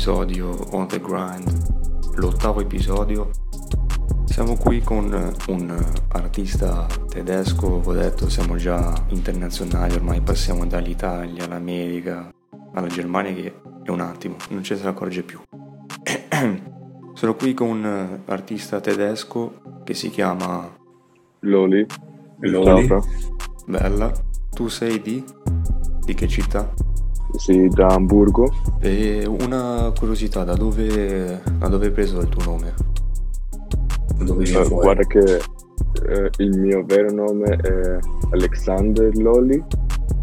Episodio On the Grind, l'ottavo episodio. Siamo qui con un artista tedesco, ho detto siamo già internazionali, ormai passiamo dall'Italia all'America, alla Germania che è un attimo, non ce se ne accorge più. Sono qui con un artista tedesco che si chiama Loli. Loli. Bella. Tu sei di? Di che città? Sì, da Hamburgo. E una curiosità, da dove, da dove hai preso il tuo nome? Dove Eh, guarda che eh, il mio vero nome è Alexander Loli,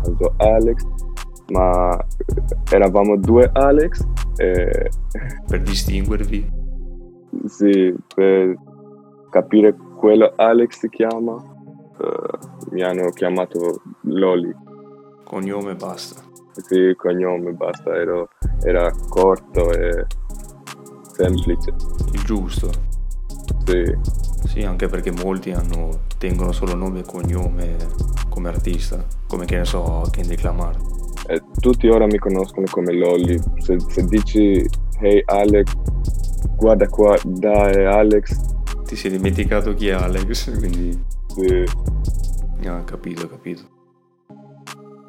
also Alex, ma eravamo due Alex e Per distinguervi? sì, per capire quello Alex si chiama, eh, mi hanno chiamato Loli. Cognome basta. Sì, il cognome, basta, ero- era corto e semplice. Il giusto. Sì, Sì, anche perché molti hanno, tengono solo nome e cognome come artista, come che ne so, Kendrick Lamar. E tutti ora mi conoscono come Lolly. Se, se dici hey Alex, guarda qua, dai Alex, Ti sei dimenticato chi è Alex, quindi... sì, Ah, capito, capito.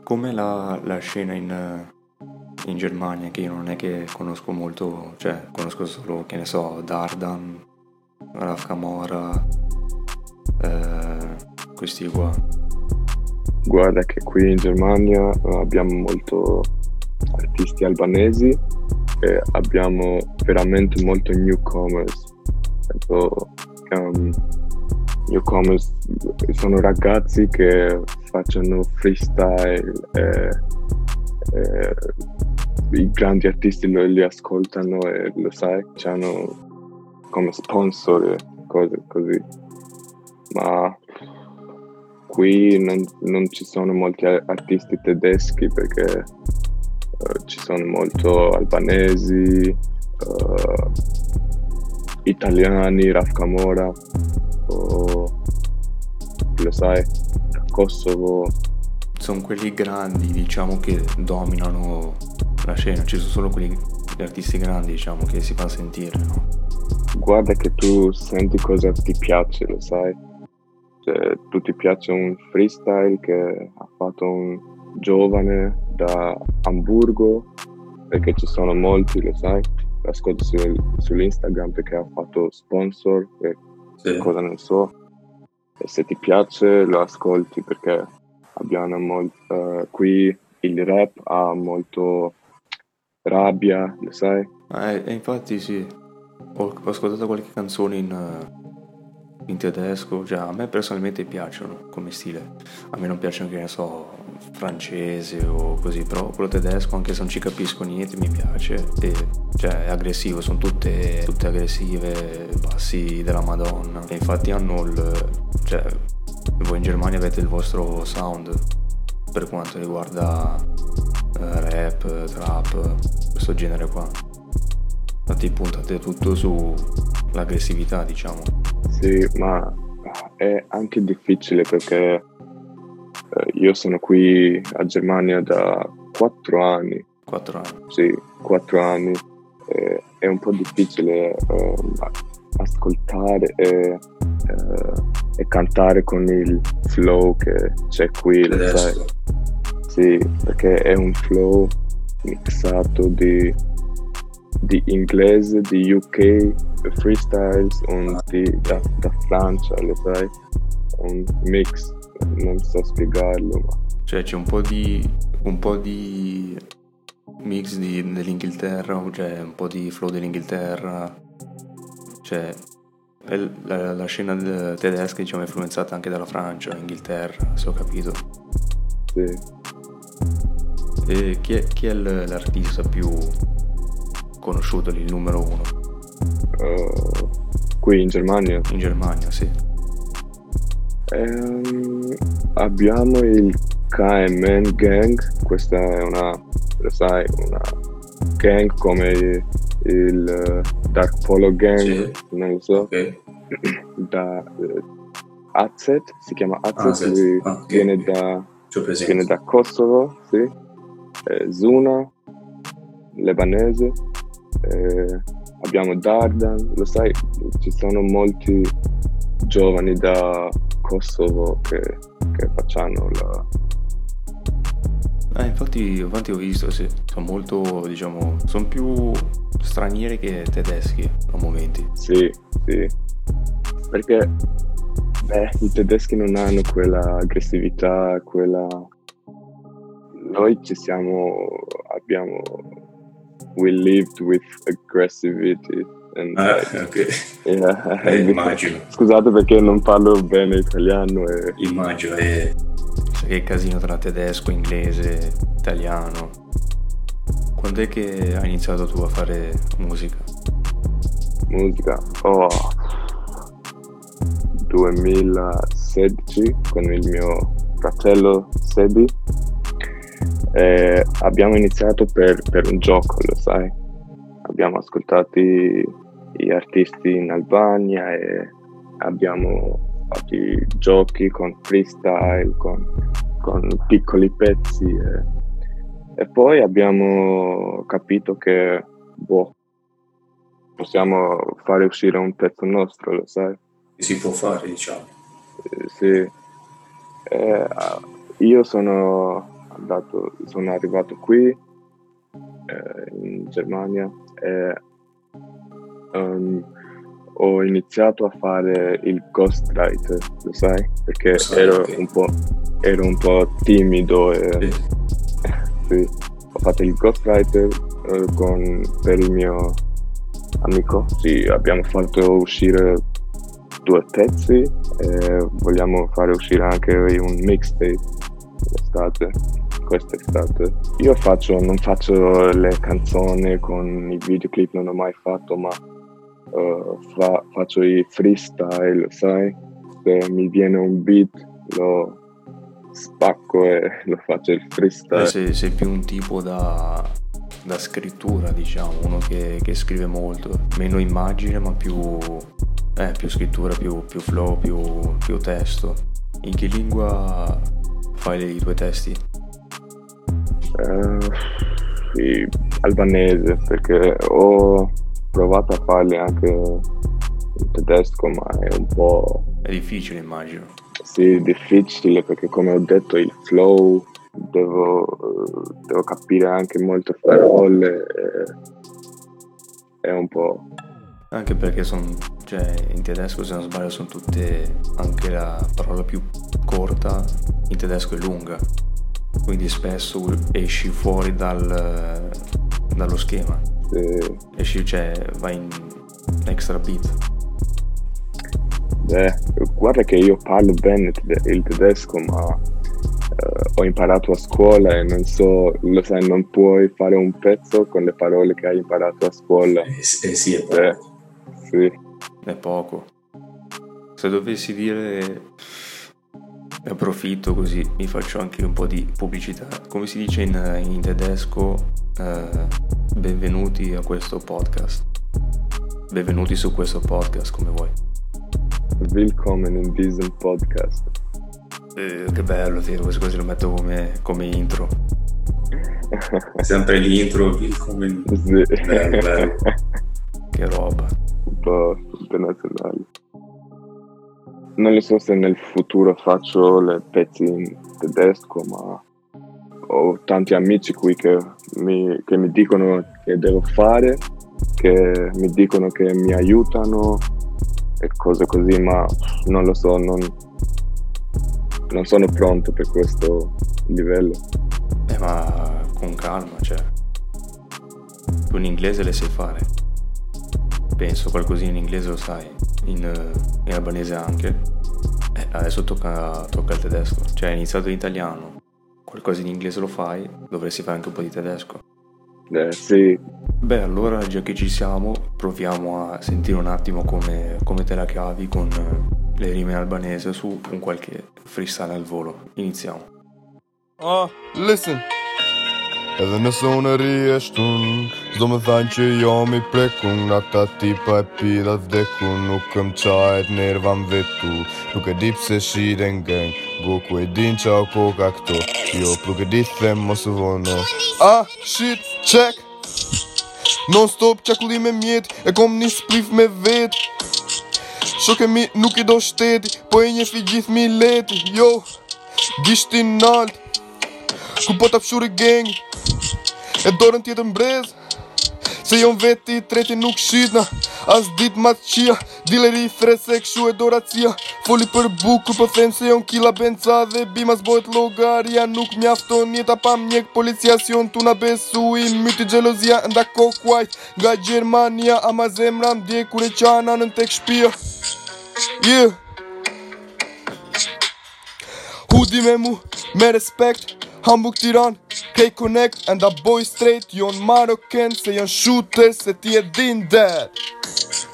Com'è la, la scena in, in Germania, che io non è che conosco molto, cioè conosco solo, che ne so, Dardan, Raf Camora, eh, questi qua. guarda che qui in Germania eh, abbiamo molto artisti albanesi e abbiamo veramente molto newcomers. Ecco, um, newcomers sono ragazzi che facciano freestyle e, e i grandi artisti lo- li ascoltano e lo sai, hanno come sponsor cose così. Ma qui non, non ci sono molti artisti tedeschi perché eh, ci sono molto albanesi, eh, italiani, Raf Camora, o lo sai, Kosovo. Sono quelli grandi, diciamo, che dominano la scena, ci sono solo quelli, gli artisti grandi, diciamo, che si fanno sentire, no? Guarda che tu senti cosa ti piace, lo sai. Cioè, tu ti piace un freestyle che ha fatto un giovane da Hamburgo, perché ci sono molti, lo sai. Lo ascolto su, sull'Instagram perché ha fatto sponsor e Sì. cosa ne so. E se ti piace lo ascolti perché abbiamo molto, eh, qui il rap ha molto rabbia, lo sai. Eh, infatti sì, ho, ho ascoltato qualche canzone in, eh, in tedesco, cioè a me personalmente piacciono come stile, a me non piacciono che ne so, francese o così, però quello tedesco anche se non ci capisco niente mi piace e cioè è aggressivo, sono tutte, tutte aggressive, bassi della madonna e infatti hanno il, cioè voi in Germania avete il vostro sound per quanto riguarda eh, rap, trap, questo genere qua. Infatti puntate tutto sull'aggressività, diciamo. Sì, ma è anche difficile perché eh, io sono qui a Germania da quattro anni, Quattro anni. sì, quattro anni. e è un po' difficile ehm, ascoltare e, eh, e cantare con il flow che c'è qui, lo sai. Sì, perché è un flow mixato di, di inglese, di UK, freestyles und di, da, da Francia, lo sai? Un mix, non so spiegarlo, ma Cioè c'è un po' di. un po' di mix di- dell'Inghilterra, cioè un po' di flow dell'Inghilterra. Cioè la, la scena de- tedesca diciamo è influenzata anche dalla Francia, Inghilterra, se ho capito. sì. E chi è, chi è l'artista più conosciuto, lì, il numero uno? Eh, qui in Germania In Germania, sì. ehm, abbiamo il KMN Gang, questa è una, lo sai, una gang come il, il, Dark Polo Gang, Sì. non lo so. Ok. da eh, AZ, si chiama AZ, AZ, lui ah, ok, viene, da, viene da Kosovo, sì. Eh, Zuna, lebanese, eh, abbiamo Dardan, lo sai, ci sono molti giovani da Kosovo che, che facciano la... Eh, infatti, infatti ho visto, sì, sono molto, diciamo, sono più stranieri che tedeschi a momenti. Sì, sì, perché beh, i tedeschi non hanno quella aggressività, quella... Noi ci siamo, abbiamo... We lived with aggressivity. And, Ah, ok. yeah. Eh, immagino, Scusate perché non parlo bene italiano e immagino. E Sai che casino tra tedesco, inglese, italiano. Quando è che hai iniziato tu a fare musica? musica. Oh, 2016 con il mio fratello Sebi. Eh, abbiamo iniziato per, per un gioco, lo sai. Abbiamo ascoltato gli artisti in Albania e abbiamo fatto i giochi con freestyle, con, con piccoli pezzi. E, e poi abbiamo capito che boh, possiamo fare uscire un pezzo nostro, lo sai? si può fare, diciamo. Eh, sì. Eh, io sono andato, sono arrivato qui eh, in Germania e ehm, ho iniziato a fare il ghostwriter, lo sai? Perché Lo sai, ero, ok. un po', ero un po' timido e Sì. sì, ho fatto il ghostwriter eh, con, per il mio amico. Sì, abbiamo fatto uscire due pezzi e vogliamo fare uscire anche un mixtape l'estate, quest'estate. Io faccio, non faccio le canzoni con i videoclip, non ho mai fatto, ma eh, fa- faccio i freestyle, sai? Se mi viene un beat lo spacco e lo faccio il freestyle. Eh, sei, sei più un tipo da, da scrittura, diciamo, uno che, che scrive molto, meno immagine ma più, eh, più scrittura, più, più flow, più, più testo. In che lingua fai i tuoi testi? Eh, sì, albanese perché ho provato a farli anche in tedesco ma è un po' È difficile immagino. sì, difficile perché come ho detto il flow devo, eh, devo capire anche molte parole e è un po' Anche perché sono, cioè, in tedesco se non sbaglio sono tutte, anche la parola più corta in tedesco è lunga, quindi spesso esci fuori dal, dallo schema, sì, esci, cioè vai in extra beat. beh, guarda che io parlo bene il tedesco ma eh, ho imparato a scuola e non so, lo sai, non puoi fare un pezzo con le parole che hai imparato a scuola. Eh, eh, sì, è Eh, poco. sì. È poco. Se dovessi dire ne approfitto così mi faccio anche un po' di pubblicità. Come si dice in, in tedesco, eh, benvenuti a questo podcast. Benvenuti su questo podcast, come vuoi. Willkommen in diesem Podcast. Eh, che bello, Tiro, questo così lo metto come, come intro. Sempre l'intro, come... sì. Bello, bello. Che roba. un po' internazionali. Non lo so se nel futuro faccio le pezzi in tedesco, ma ho tanti amici qui che mi, che mi dicono che devo fare, che mi dicono che mi aiutano e cose così, ma non lo so, non, non sono pronto per questo livello. Eh, ma con calma, cioè. Tu in inglese le sai fare. Penso qualcosina in inglese lo sai. In, eh, in albanese anche. Eh, adesso tocca, tocca il tedesco. Cioè, hai iniziato in italiano. Qualcosa in inglese lo fai, dovresti fare anche un po' di tedesco. Eh, sì, Beh, allora già che ci siamo, proviamo a sentire un attimo come, come te la cavi con eh, le rime albanese su un qualche freestyle al volo. Iniziamo. Ah, listen Edhe nëse unë rri e shtun Zdo me thanë që jam i prekun Ata tipa e pida vdekun Nuk këm qajt nerva më vetu. Nuk e di pse shiden geng Goku e din qa o koka këto Jo, nuk e di them mos u vono. Ah, shit, check Non-stop qakulli me mjet E kom një splif me vet. Shoke mi nuk i do shteti Po e njefi gjithë mi leti Jo Gishti nalt Ku po ta fshuri gengi E dorën tjetër mbrez Se jon veti treti nuk shitna As dit ma qia Dileri i thre se këshu e dora cia Foli për bukur po them se jon kila benca Dhe bima zbojt logaria Nuk mjafton jeta pa mjek Policia si jon tu na besu I myti gjelozia nda kokuajt Nga Gjermania ama zemra mdje Kure qana në tek shpia. Yeah Hudi me mu, me respekt Hamburg Tiran, K Connect And a boy straight, jon Maroken Se jon shooter, se ti e din dad.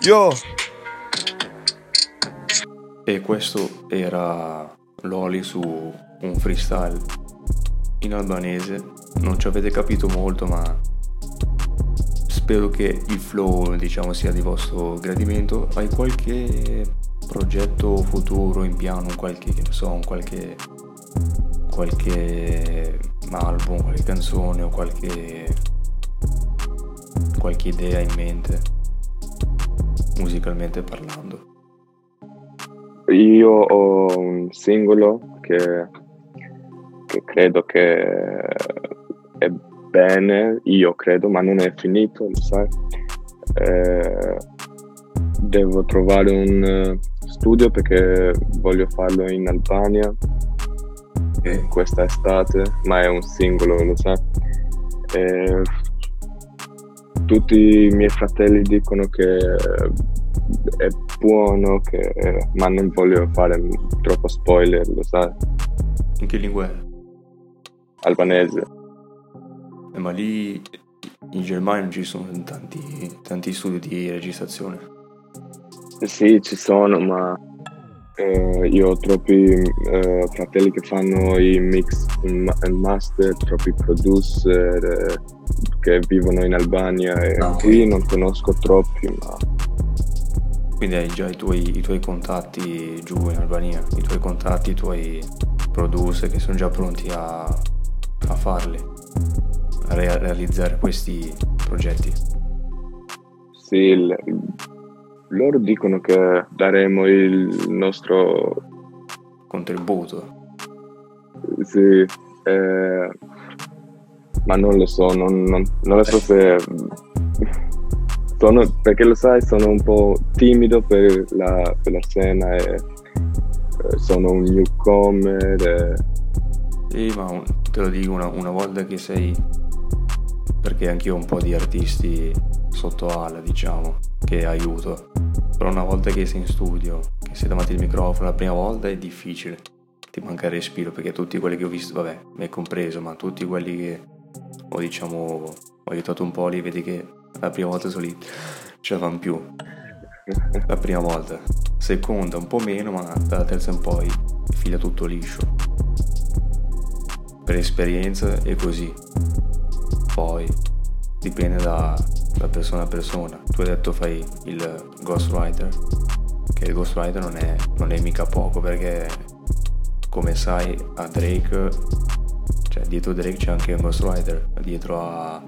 Yo. E questo era Loli su un freestyle in albanese. Non ci avete capito molto, ma spero che il flow, diciamo, sia di vostro gradimento. Hai qualche progetto futuro in piano, qualche, che ne so, qualche qualche album, qualche canzone o qualche qualche idea in mente musicalmente parlando? Io ho un singolo che, che credo che è bene, io credo, ma non è finito, lo sai. Eh, devo trovare un eh, studio perché voglio farlo in Albania. Questa estate, ma è un singolo, lo sai. Eh, tutti i miei fratelli dicono che è buono, che- ma non voglio fare troppo spoiler, lo sai. In che lingua è? Albanese. Eh, ma lì in Germania non ci sono tanti, tanti studi di registrazione. Sì, ci sono, ma eh, io ho troppi eh, fratelli che fanno i mix ma- master, troppi producer eh, che vivono in Albania e Ah, qui non conosco troppi, ma Quindi hai già i tuoi, i tuoi contatti giù in Albania, i tuoi contatti, i tuoi producer che sono già pronti a, a farli, a rea- realizzare questi progetti. sì, il- loro dicono che daremo il nostro Contributo. Sì, eh, ma non lo so, non, non- non lo so se... Sono, perché lo sai, sono un po' timido per la, per la scena e eh, sono un newcomer. e- Sì, ma te lo dico una, una volta che sei, perché anch'io ho un po' di artisti sotto ala, diciamo, che aiuto. Però una volta che sei in studio, che sei davanti al microfono, la prima volta è difficile. Ti manca il respiro, perché tutti quelli che ho visto, vabbè, me compreso, ma tutti quelli che ho, diciamo, ho aiutato un po' li vedi che la prima volta sono lì, ce la fanno più. La prima volta. Seconda un po' meno, ma dalla terza in poi fila tutto liscio per esperienza è così. Poi dipende da, da persona a persona. Tu hai detto fai il ghostwriter, che il ghostwriter non è, non è mica poco perché come sai a Drake, cioè dietro Drake c'è anche un ghostwriter, dietro a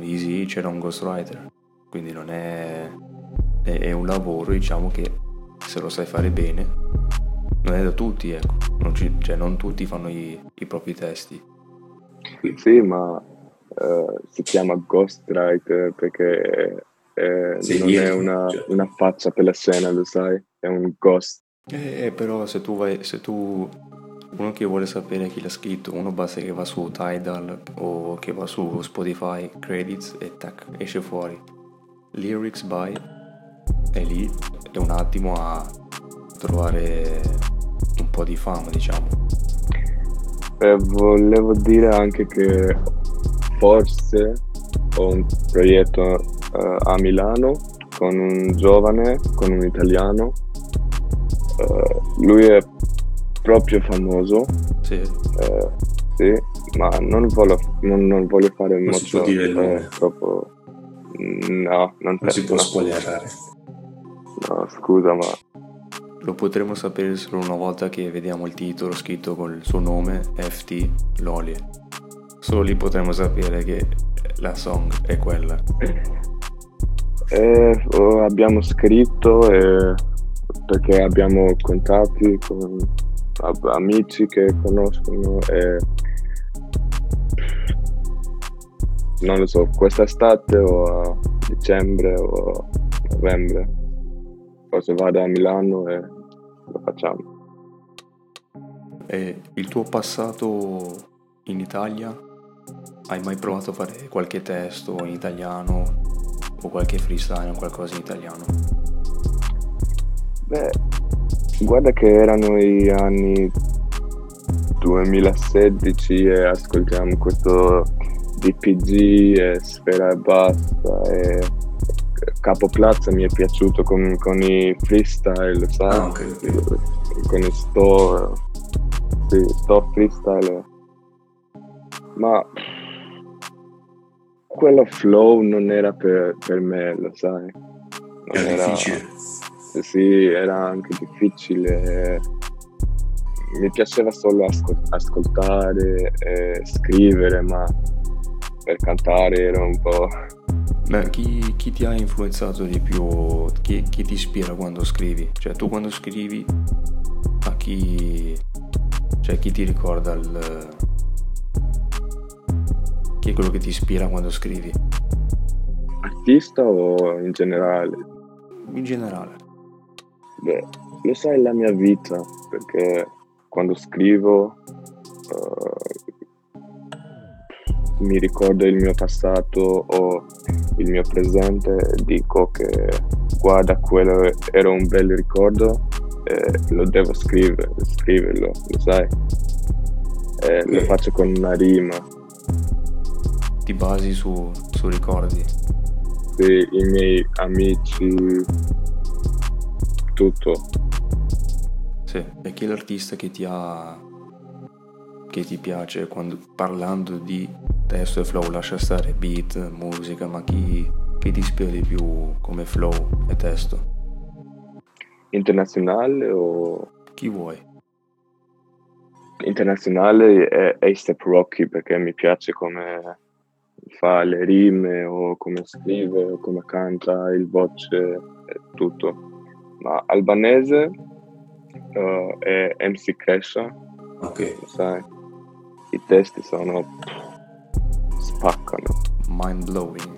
Easy c'era un ghostwriter, quindi non è, è, è un lavoro diciamo che se lo sai fare bene non è da tutti, ecco. Non, ci- cioè, non tutti fanno i, i propri testi. Sì, ma eh, si chiama ghostwriter perché eh, Sì, non io- è una, cioè- una faccia per la scena, lo sai? È un ghost. Eh, però se tu vai, se tu, uno che vuole sapere chi l'ha scritto, uno basta che va su Tidal o che va su Spotify, credits e tac, esce fuori. Lyrics by, e lì è un attimo a trovare un po' di fama, diciamo. Eh, volevo dire anche che forse ho un progetto eh, a Milano con un giovane, con un italiano. Eh, lui è proprio famoso, Sì, eh, sì, ma non voglio, non, non voglio fare Non si può dire eh, troppo... No, non, Non si può no, spoilerare. no, scusa, ma lo potremo sapere solo una volta che vediamo il titolo scritto con il suo nome, FT Loli. Solo lì potremo sapere che la song è quella? Eh, oh, abbiamo scritto eh, perché abbiamo contatti con amici che conoscono e non lo so, quest'estate o a dicembre o a novembre forse vado a Milano e lo facciamo. E il tuo passato in Italia? Hai mai provato a fare qualche testo in italiano o qualche freestyle o qualcosa in italiano? Beh, guarda che erano gli anni 2016 e ascoltiamo questo DPG e Sfera e Basta e Capo Plaza mi è piaciuto con, con i freestyle, sai? Ah, ok, ok. Con i store, sì, store freestyle. Ma quello flow non era per, per me, lo sai? Non Era difficile. Sì, era anche difficile. Mi piaceva solo ascol- ascoltare e scrivere, ma per cantare era un po'... Beh, chi, chi ti ha influenzato di più? Chi, chi ti ispira quando scrivi? Cioè, tu quando scrivi, a chi... Cioè, chi ti ricorda il... Chi è quello che ti ispira quando scrivi? artista o in generale? In generale. Beh, lo sai la mia vita, perché quando scrivo eh, mi ricordo il mio passato o il mio presente, dico che guarda quello era un bel ricordo e lo devo scrivere, scriverlo, lo sai? E lo faccio con una rima, Ti basi su, su ricordi. sì, i miei amici, tutto. Sì. E chi è l'artista che ti ha... che ti piace quando parlando di testo e flow, lascia stare beat, musica, ma chi, chi ti ispira di più come flow e testo? Internazionale o Chi vuoi? internazionale è A$AP Rocky perché mi piace come fa le rime o come scrive o come canta, il voce tutto. Ma albanese eh, è MC Kesha, Ok. sai? I testi sono spaccano. Mind blowing.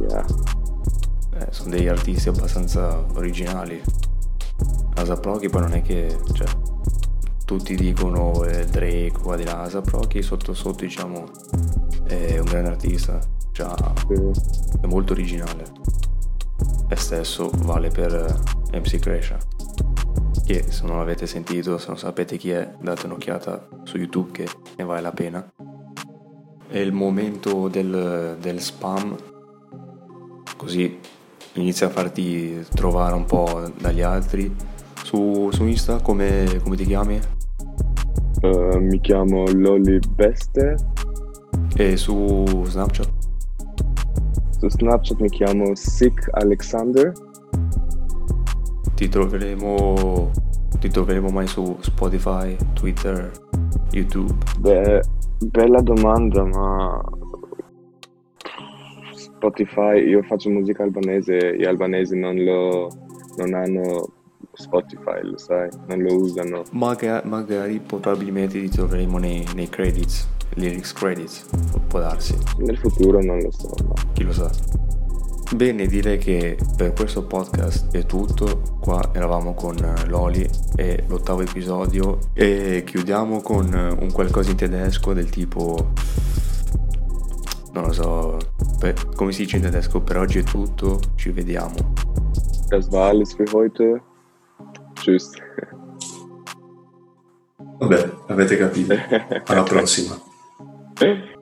Yeah. Eh, sono degli artisti abbastanza originali. Asap Rocky poi non è che, cioè, tutti dicono eh, Drake qua di là, Asap Rocky sotto sotto diciamo è un grande artista, cioè, è molto originale. E stesso vale per eh, MC Crescia, che se non l'avete sentito, se non sapete chi è, date un'occhiata su YouTube che ne vale la pena. È il momento del, del spam, così inizia a farti trovare un po' dagli altri. Su, su Insta come, come ti chiami? Eh, mi chiamo Loli Beste, E su Snapchat? su Snapchat mi chiamo Sick Alexander. Ti troveremo, ti troveremo mai su Spotify, Twitter, YouTube? Beh, bella domanda, ma Spotify, io faccio musica albanese, gli albanesi non lo non hanno Spotify, lo sai, non lo usano. Maga- magari probabilmente ti troveremo nei, nei credits, lyrics credits, può darsi, Nel futuro non lo so, ma chi lo sa. Bene, direi che per questo podcast è tutto. Qua eravamo con eh, Loli e l'ottavo episodio e chiudiamo con eh, un qualcosa in tedesco del tipo non lo so, per- come si dice in tedesco, per oggi è tutto, ci vediamo. das war alles für heute. Tschüss. Vabbè, avete capito. Alla prossima. Hey.